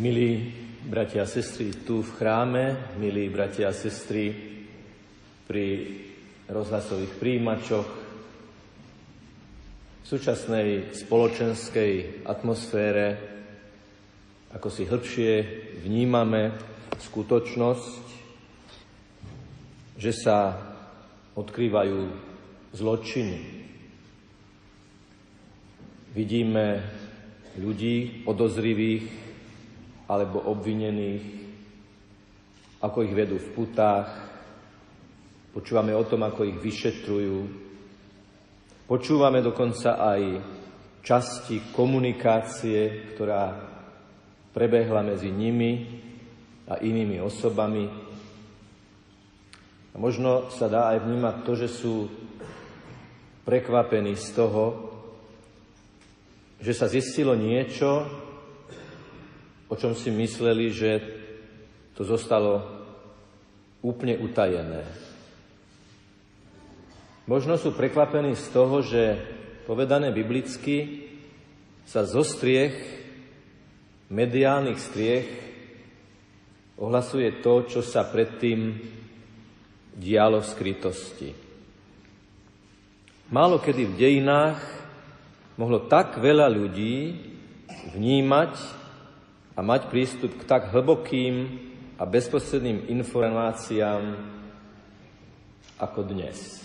Milí bratia a sestry tu v chráme, milí bratia a sestry pri rozhlasových príjimačoch, v súčasnej spoločenskej atmosfére, ako si hĺbšie vnímame skutočnosť, že sa odkrývajú zločiny. Vidíme ľudí podozrivých alebo obvinených, ako ich vedú v putách, počúvame o tom, ako ich vyšetrujú, počúvame dokonca aj časti komunikácie, ktorá prebehla medzi nimi a inými osobami. A možno sa dá aj vnímať to, že sú prekvapení z toho, že sa zistilo niečo, o čom si mysleli, že to zostalo úplne utajené. Možno sú prekvapení z toho, že povedané biblicky sa zo striech, mediálnych striech, ohlasuje to, čo sa predtým dialo v skrytosti. Málo kedy v dejinách mohlo tak veľa ľudí vnímať a mať prístup k tak hlbokým a bezprostredným informáciám ako dnes.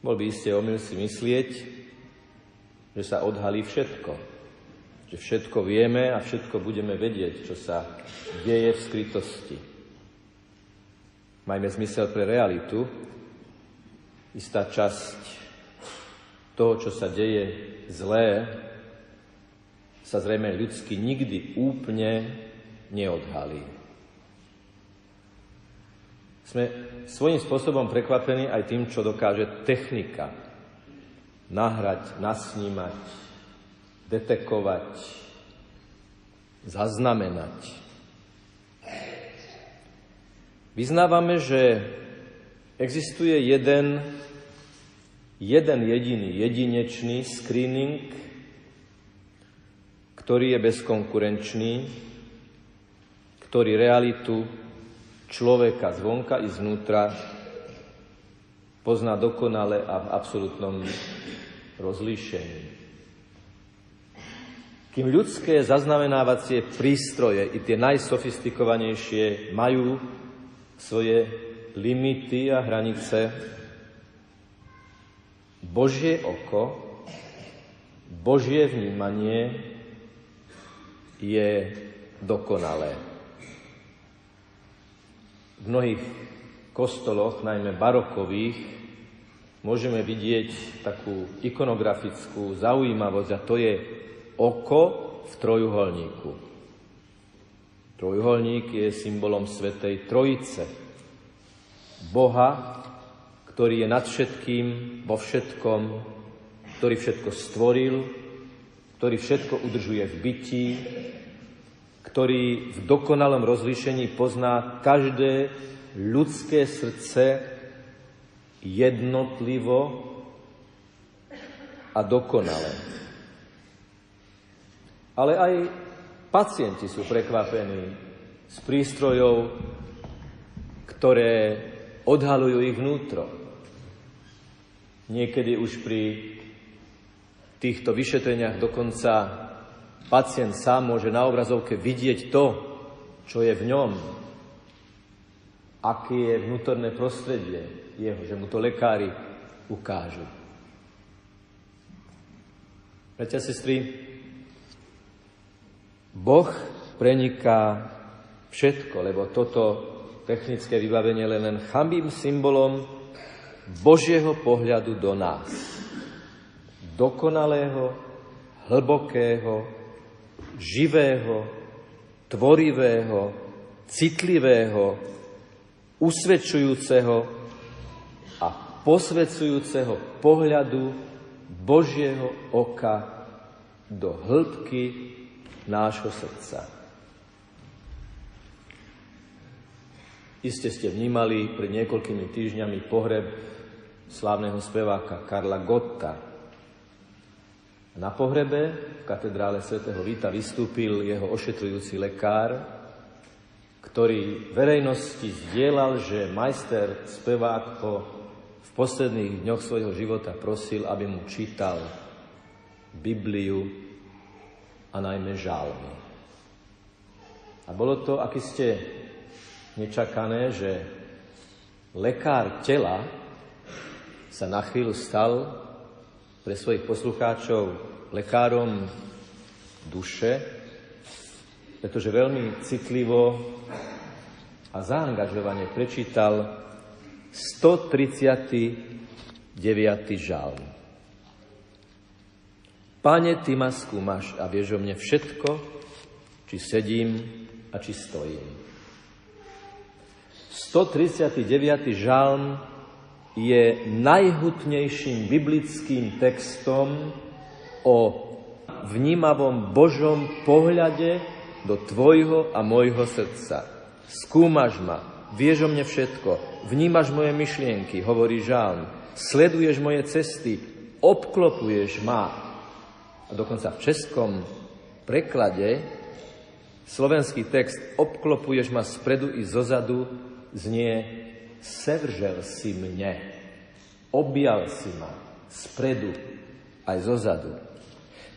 Bol by iste omyl si myslieť, že sa odhalí všetko, že všetko vieme a všetko budeme vedieť, čo sa deje v skrytosti. Majme zmysel pre realitu. Istá časť toho, čo sa deje zlé, sa zrejme ľudsky nikdy úplne neodhalí. Sme svojím spôsobom prekvapení aj tým, čo dokáže technika nahrať, nasnímať, detekovať, zaznamenať. Vyznávame, že existuje jeden, jeden jediný, jedinečný screening ktorý je bezkonkurenčný, ktorý realitu človeka zvonka i zvnútra pozná dokonale a v absolútnom rozlíšení. Kým ľudské zaznamenávacie prístroje i tie najsofistikovanejšie majú svoje limity a hranice, Božie oko, Božie vnímanie je dokonalé. V mnohých kostoloch, najmä barokových, môžeme vidieť takú ikonografickú zaujímavosť a to je oko v trojuholníku. Trojuholník je symbolom Svetej Trojice. Boha, ktorý je nad všetkým, vo všetkom, ktorý všetko stvoril, ktorý všetko udržuje v bytí, ktorý v dokonalom rozlíšení pozná každé ľudské srdce jednotlivo a dokonale. Ale aj pacienti sú prekvapení z prístrojov, ktoré odhalujú ich vnútro. Niekedy už pri týchto vyšetreniach dokonca pacient sám môže na obrazovke vidieť to, čo je v ňom, aké je vnútorné prostredie jeho, že mu to lekári ukážu. Bratia sestry, Boh preniká všetko, lebo toto technické vybavenie je len chambým symbolom Božieho pohľadu do nás dokonalého, hlbokého, živého, tvorivého, citlivého, usvedčujúceho a posvedcujúceho pohľadu Božieho oka do hĺbky nášho srdca. Iste ste vnímali pred niekoľkými týždňami pohreb slávneho speváka Karla Gotta, Na pohrebe v katedrále svätého Víta vystúpil jeho ošetrujúci lekár, ktorý verejnosti zdieľal, že majster spevák ho v posledných dňoch svojho života prosil, aby mu čítal Bibliu a najmä žálmy. A bolo to, aký ste nečakané, že lekár tela sa na chvíľu stal pre svojich poslucháčov lekárom duše, pretože veľmi citlivo a zaangažovane prečítal 139. žalm. Pane, Ty ma skúmaš a vieš o mne všetko, či sedím a či stojím. 139. žalm je najhutnejším biblickým textom o vnímavom Božom pohľade do tvojho a môjho srdca. Skúmaš ma, vieš o mne všetko, vnímaš moje myšlienky, hovorí žalm, sleduješ moje cesty, obklopuješ ma. A dokonca v českom preklade slovenský text obklopuješ ma spredu i zozadu znie sevržel si mne, objal si ma spredu aj zozadu.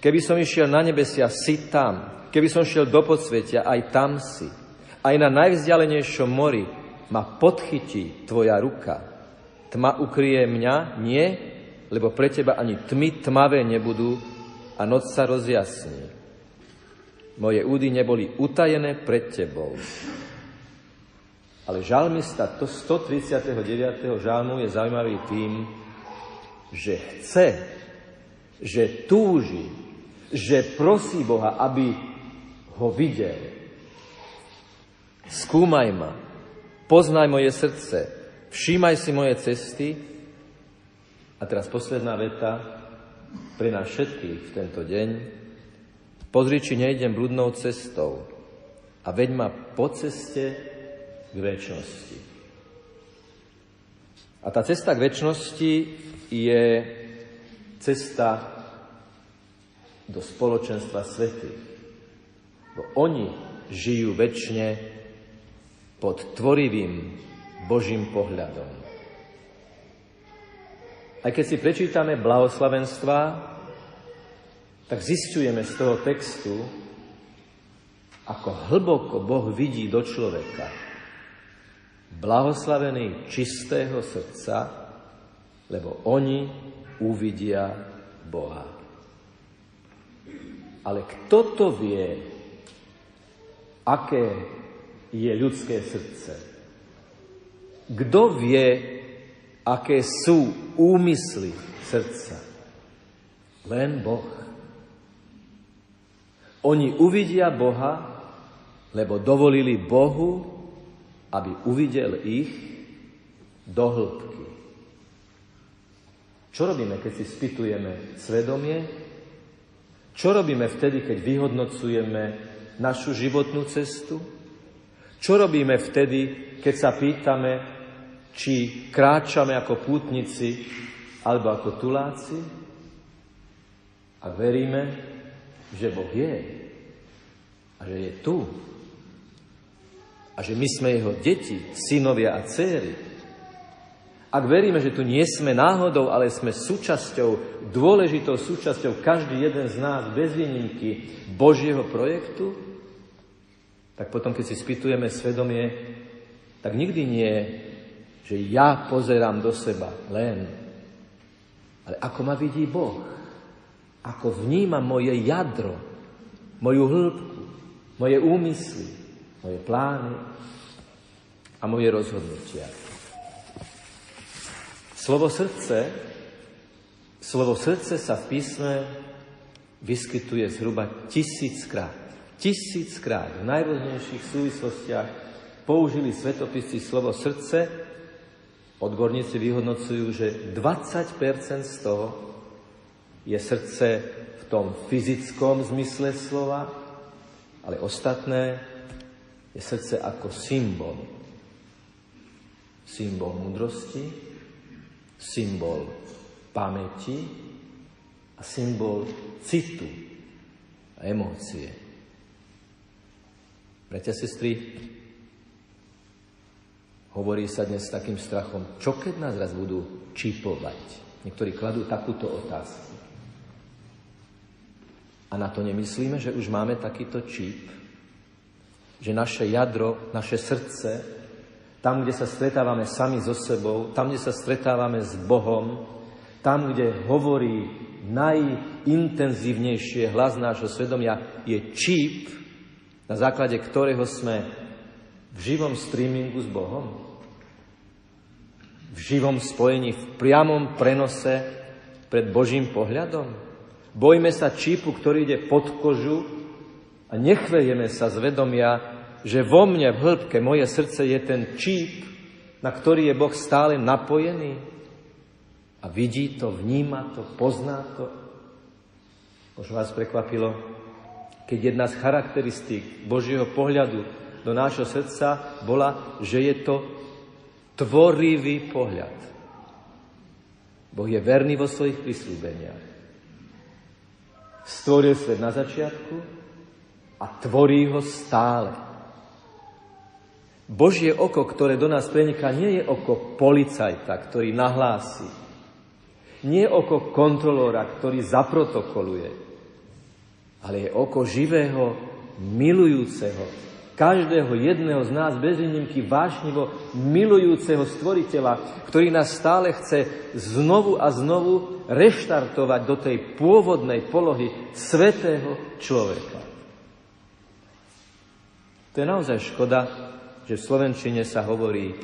Keby som išiel na nebesia, si tam. Keby som šiel do podsvetia, aj tam si. Aj na najvzdialenejšom mori ma podchytí tvoja ruka. Tma ukrie mňa? Nie, lebo pre teba ani tmy tmavé nebudú a noc sa rozjasní. Moje údy neboli utajené pred tebou. Ale žalmista to 139. žalmu je zaujímavý tým, že chce, že túži, že prosí Boha, aby ho videl. Skúmaj ma, poznaj moje srdce, všímaj si moje cesty. A teraz posledná veta pre nás všetkých v tento deň. Pozri, či nejdem bludnou cestou a veď ma po ceste k väčšnosti. A tá cesta k väčšnosti je cesta do spoločenstva svetých. Bo oni žijú väčšine pod tvorivým Božím pohľadom. Aj keď si prečítame blahoslavenstva, tak zistujeme z toho textu, ako hlboko Boh vidí do človeka blahoslavení čistého srdca, lebo oni uvidia Boha. Ale kto to vie, aké je ľudské srdce? Kto vie, aké sú úmysly srdca? Len Boh. Oni uvidia Boha, lebo dovolili Bohu, aby uvidel ich do hĺbky. Čo robíme, keď si spýtujeme svedomie? Čo robíme vtedy, keď vyhodnocujeme našu životnú cestu? Čo robíme vtedy, keď sa pýtame, či kráčame ako pútnici alebo ako tuláci? A veríme, že Boh je a že je tu a že my sme jeho deti, synovia a céry, ak veríme, že tu nie sme náhodou, ale sme súčasťou, dôležitou súčasťou, každý jeden z nás bez výnimky Božieho projektu, tak potom, keď si spýtujeme svedomie, tak nikdy nie, že ja pozerám do seba len, ale ako ma vidí Boh, ako vníma moje jadro, moju hĺbku, moje úmysly, moje plány a moje rozhodnutia. Slovo srdce, slovo srdce sa v písme vyskytuje zhruba tisíckrát. Tisíckrát v najrôznejších súvislostiach použili svetopisy slovo srdce. Odborníci vyhodnocujú, že 20% z toho je srdce v tom fyzickom zmysle slova, ale ostatné je srdce ako symbol. Symbol múdrosti, symbol pamäti a symbol citu a emócie. Bratia, sestry, hovorí sa dnes s takým strachom, čo keď nás raz budú čipovať? Niektorí kladú takúto otázku. A na to nemyslíme, že už máme takýto čip, že naše jadro, naše srdce, tam, kde sa stretávame sami so sebou, tam, kde sa stretávame s Bohom, tam, kde hovorí najintenzívnejšie hlas nášho svedomia, je čip, na základe ktorého sme v živom streamingu s Bohom v živom spojení, v priamom prenose pred Božím pohľadom? Bojme sa čípu, ktorý ide pod kožu a nechvejeme sa z vedomia, že vo mne v hĺbke moje srdce je ten číp, na ktorý je Boh stále napojený a vidí to, vníma to, pozná to. Možno vás prekvapilo, keď jedna z charakteristík Božieho pohľadu do nášho srdca bola, že je to tvorivý pohľad. Boh je verný vo svojich prislúbeniach. Stvoril svet na začiatku a tvorí ho stále. Božie oko, ktoré do nás preniká, nie je oko policajta, ktorý nahlási. Nie je oko kontrolóra, ktorý zaprotokoluje. Ale je oko živého, milujúceho, každého jedného z nás bez výnimky vášnivo milujúceho stvoriteľa, ktorý nás stále chce znovu a znovu reštartovať do tej pôvodnej polohy svetého človeka. To je naozaj škoda, že v Slovenčine sa hovorí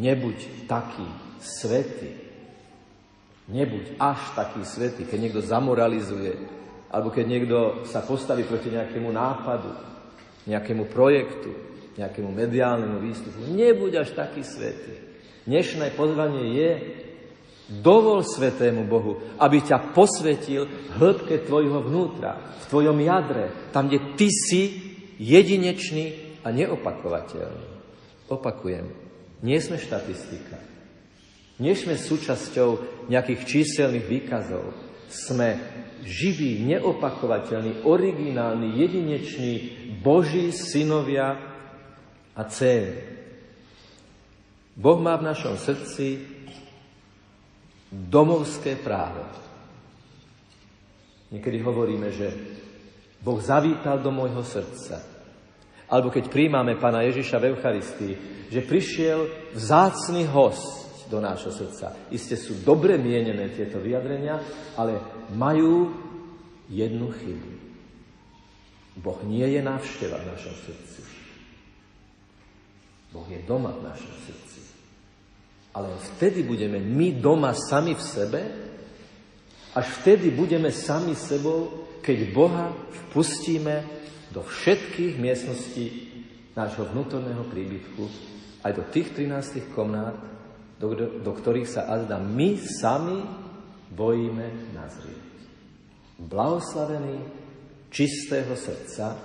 nebuď taký svetý. Nebuď až taký svetý, keď niekto zamoralizuje, alebo keď niekto sa postaví proti nejakému nápadu, nejakému projektu, nejakému mediálnemu výstupu. Nebuď až taký svetý. Dnešné pozvanie je dovol svetému Bohu, aby ťa posvetil hĺbke tvojho vnútra, v tvojom jadre, tam, kde ty si jedinečný a neopakovateľný. Opakujem, nie sme štatistika. Nie sme súčasťou nejakých číselných výkazov. Sme živí, neopakovateľní, originálni, jedinečný Boží synovia a céry. Boh má v našom srdci domovské právo. Niekedy hovoríme, že Boh zavítal do môjho srdca. Alebo keď príjmame Pána Ježiša v Eucharistii, že prišiel vzácný host, do nášho srdca. Isté sú dobre mienené tieto vyjadrenia, ale majú jednu chybu. Boh nie je návšteva v našom srdci. Boh je doma v našom srdci. Ale vtedy budeme my doma sami v sebe, až vtedy budeme sami sebou, keď Boha vpustíme do všetkých miestností nášho vnútorného príbytku, aj do tých 13 komnát, do, do ktorých sa azda my sami bojíme nazrieť. Blahoslavený čistého srdca,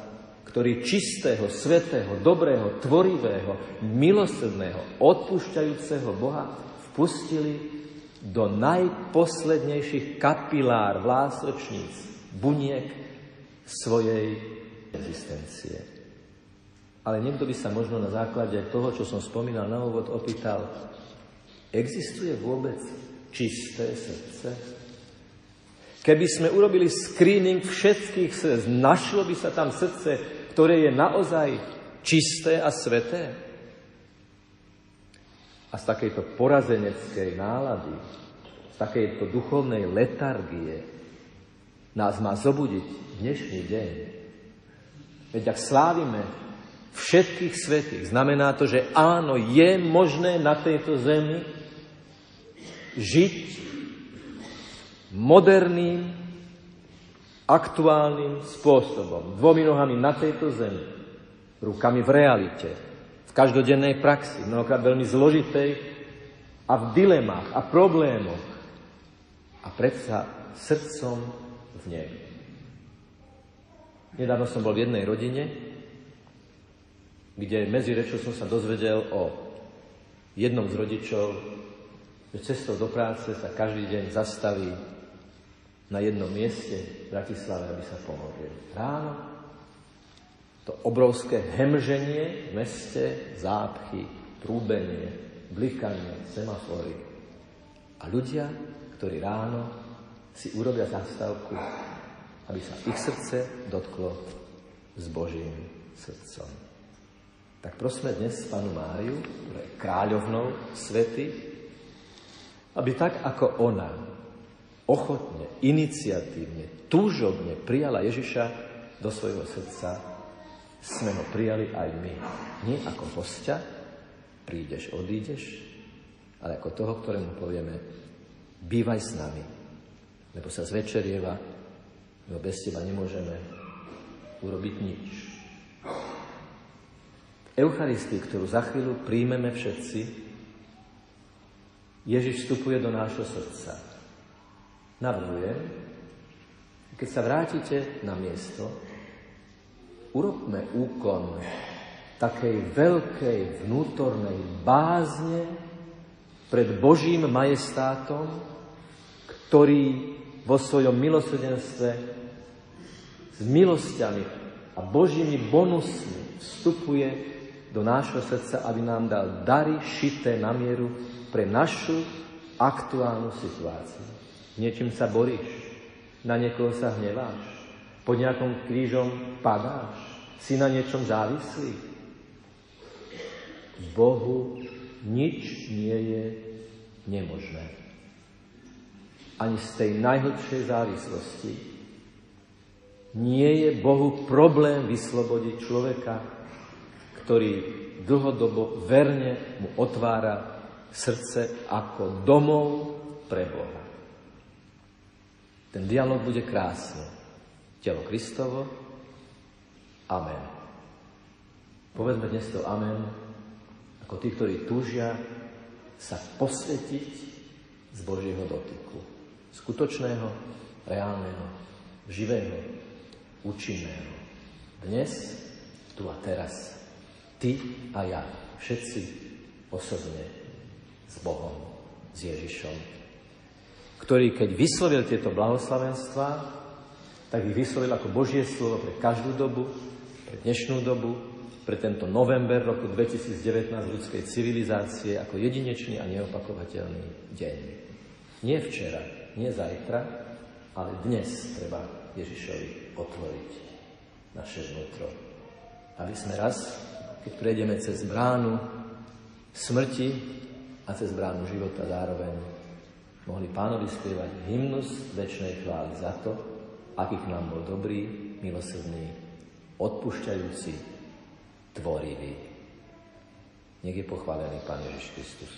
ktorý čistého, svetého, dobrého, tvorivého, milosrdného, odpúšťajúceho Boha vpustili do najposlednejších kapilár, vlásočníc, buniek svojej existencie. Ale niekto by sa možno na základe toho, čo som spomínal na úvod, opýtal, Existuje vôbec čisté srdce? Keby sme urobili screening všetkých srdc, našlo by sa tam srdce, ktoré je naozaj čisté a sveté? A z takejto porazeneckej nálady, z takejto duchovnej letargie nás má zobudiť dnešný deň. Veď ak slávime všetkých svetých, znamená to, že áno, je možné na tejto zemi žiť moderným, aktuálnym spôsobom. Dvomi nohami na tejto zemi, rukami v realite, v každodennej praxi, mnohokrát veľmi zložitej a v dilemách a problémoch a predsa srdcom v nej. Nedávno som bol v jednej rodine, kde medzi rečou som sa dozvedel o jednom z rodičov, že cestou do práce sa každý deň zastaví na jednom mieste v Bratislave, aby sa pomodlil. Ráno to obrovské hemženie v meste, zápchy, trúbenie, blikanie, semafory. A ľudia, ktorí ráno si urobia zastavku, aby sa ich srdce dotklo s Božím srdcom. Tak prosme dnes Panu Máriu, ktorá je kráľovnou svety, aby tak ako ona ochotne, iniciatívne, túžobne prijala Ježiša do svojho srdca, sme ho prijali aj my. Nie ako hostia, prídeš, odídeš, ale ako toho, ktorému povieme, bývaj s nami, lebo sa zvečerieva, lebo bez teba nemôžeme urobiť nič. V Eucharistii, ktorú za chvíľu príjmeme všetci, Ježiš vstupuje do nášho srdca navrhujem, keď sa vrátite na miesto, urobme úkon takej veľkej vnútornej bázne pred Božím majestátom, ktorý vo svojom milosrdenstve s milosťami a Božími bonusmi vstupuje do nášho srdca, aby nám dal dary šité na mieru pre našu aktuálnu situáciu. Niečím sa boríš, na niekoho sa hneváš, pod nejakom krížom padáš, si na niečom závislý. Bohu nič nie je nemožné. Ani z tej najhlbšej závislosti nie je Bohu problém vyslobodiť človeka, ktorý dlhodobo verne mu otvára srdce ako domov pre Boha. Ten dialog bude krásny. Telo Kristovo. Amen. Povedzme dnes to amen, ako tí, ktorí túžia sa posvetiť z Božieho dotyku. Skutočného, reálneho, živého, účinného. Dnes, tu a teraz. Ty a ja. Všetci osobne s Bohom, s Ježišom ktorý keď vyslovil tieto blahoslavenstva, tak ich vyslovil ako Božie slovo pre každú dobu, pre dnešnú dobu, pre tento november roku 2019 ľudskej civilizácie ako jedinečný a neopakovateľný deň. Nie včera, nie zajtra, ale dnes treba Ježišovi otvoriť naše vnútro. Aby sme raz, keď prejdeme cez bránu smrti a cez bránu života zároveň mohli pánovi spievať hymnus väčšnej chvály za to, aký k nám bol dobrý, milosrdný, odpúšťajúci, tvorivý. Nech je pochválený Pán Ježiš Kristus.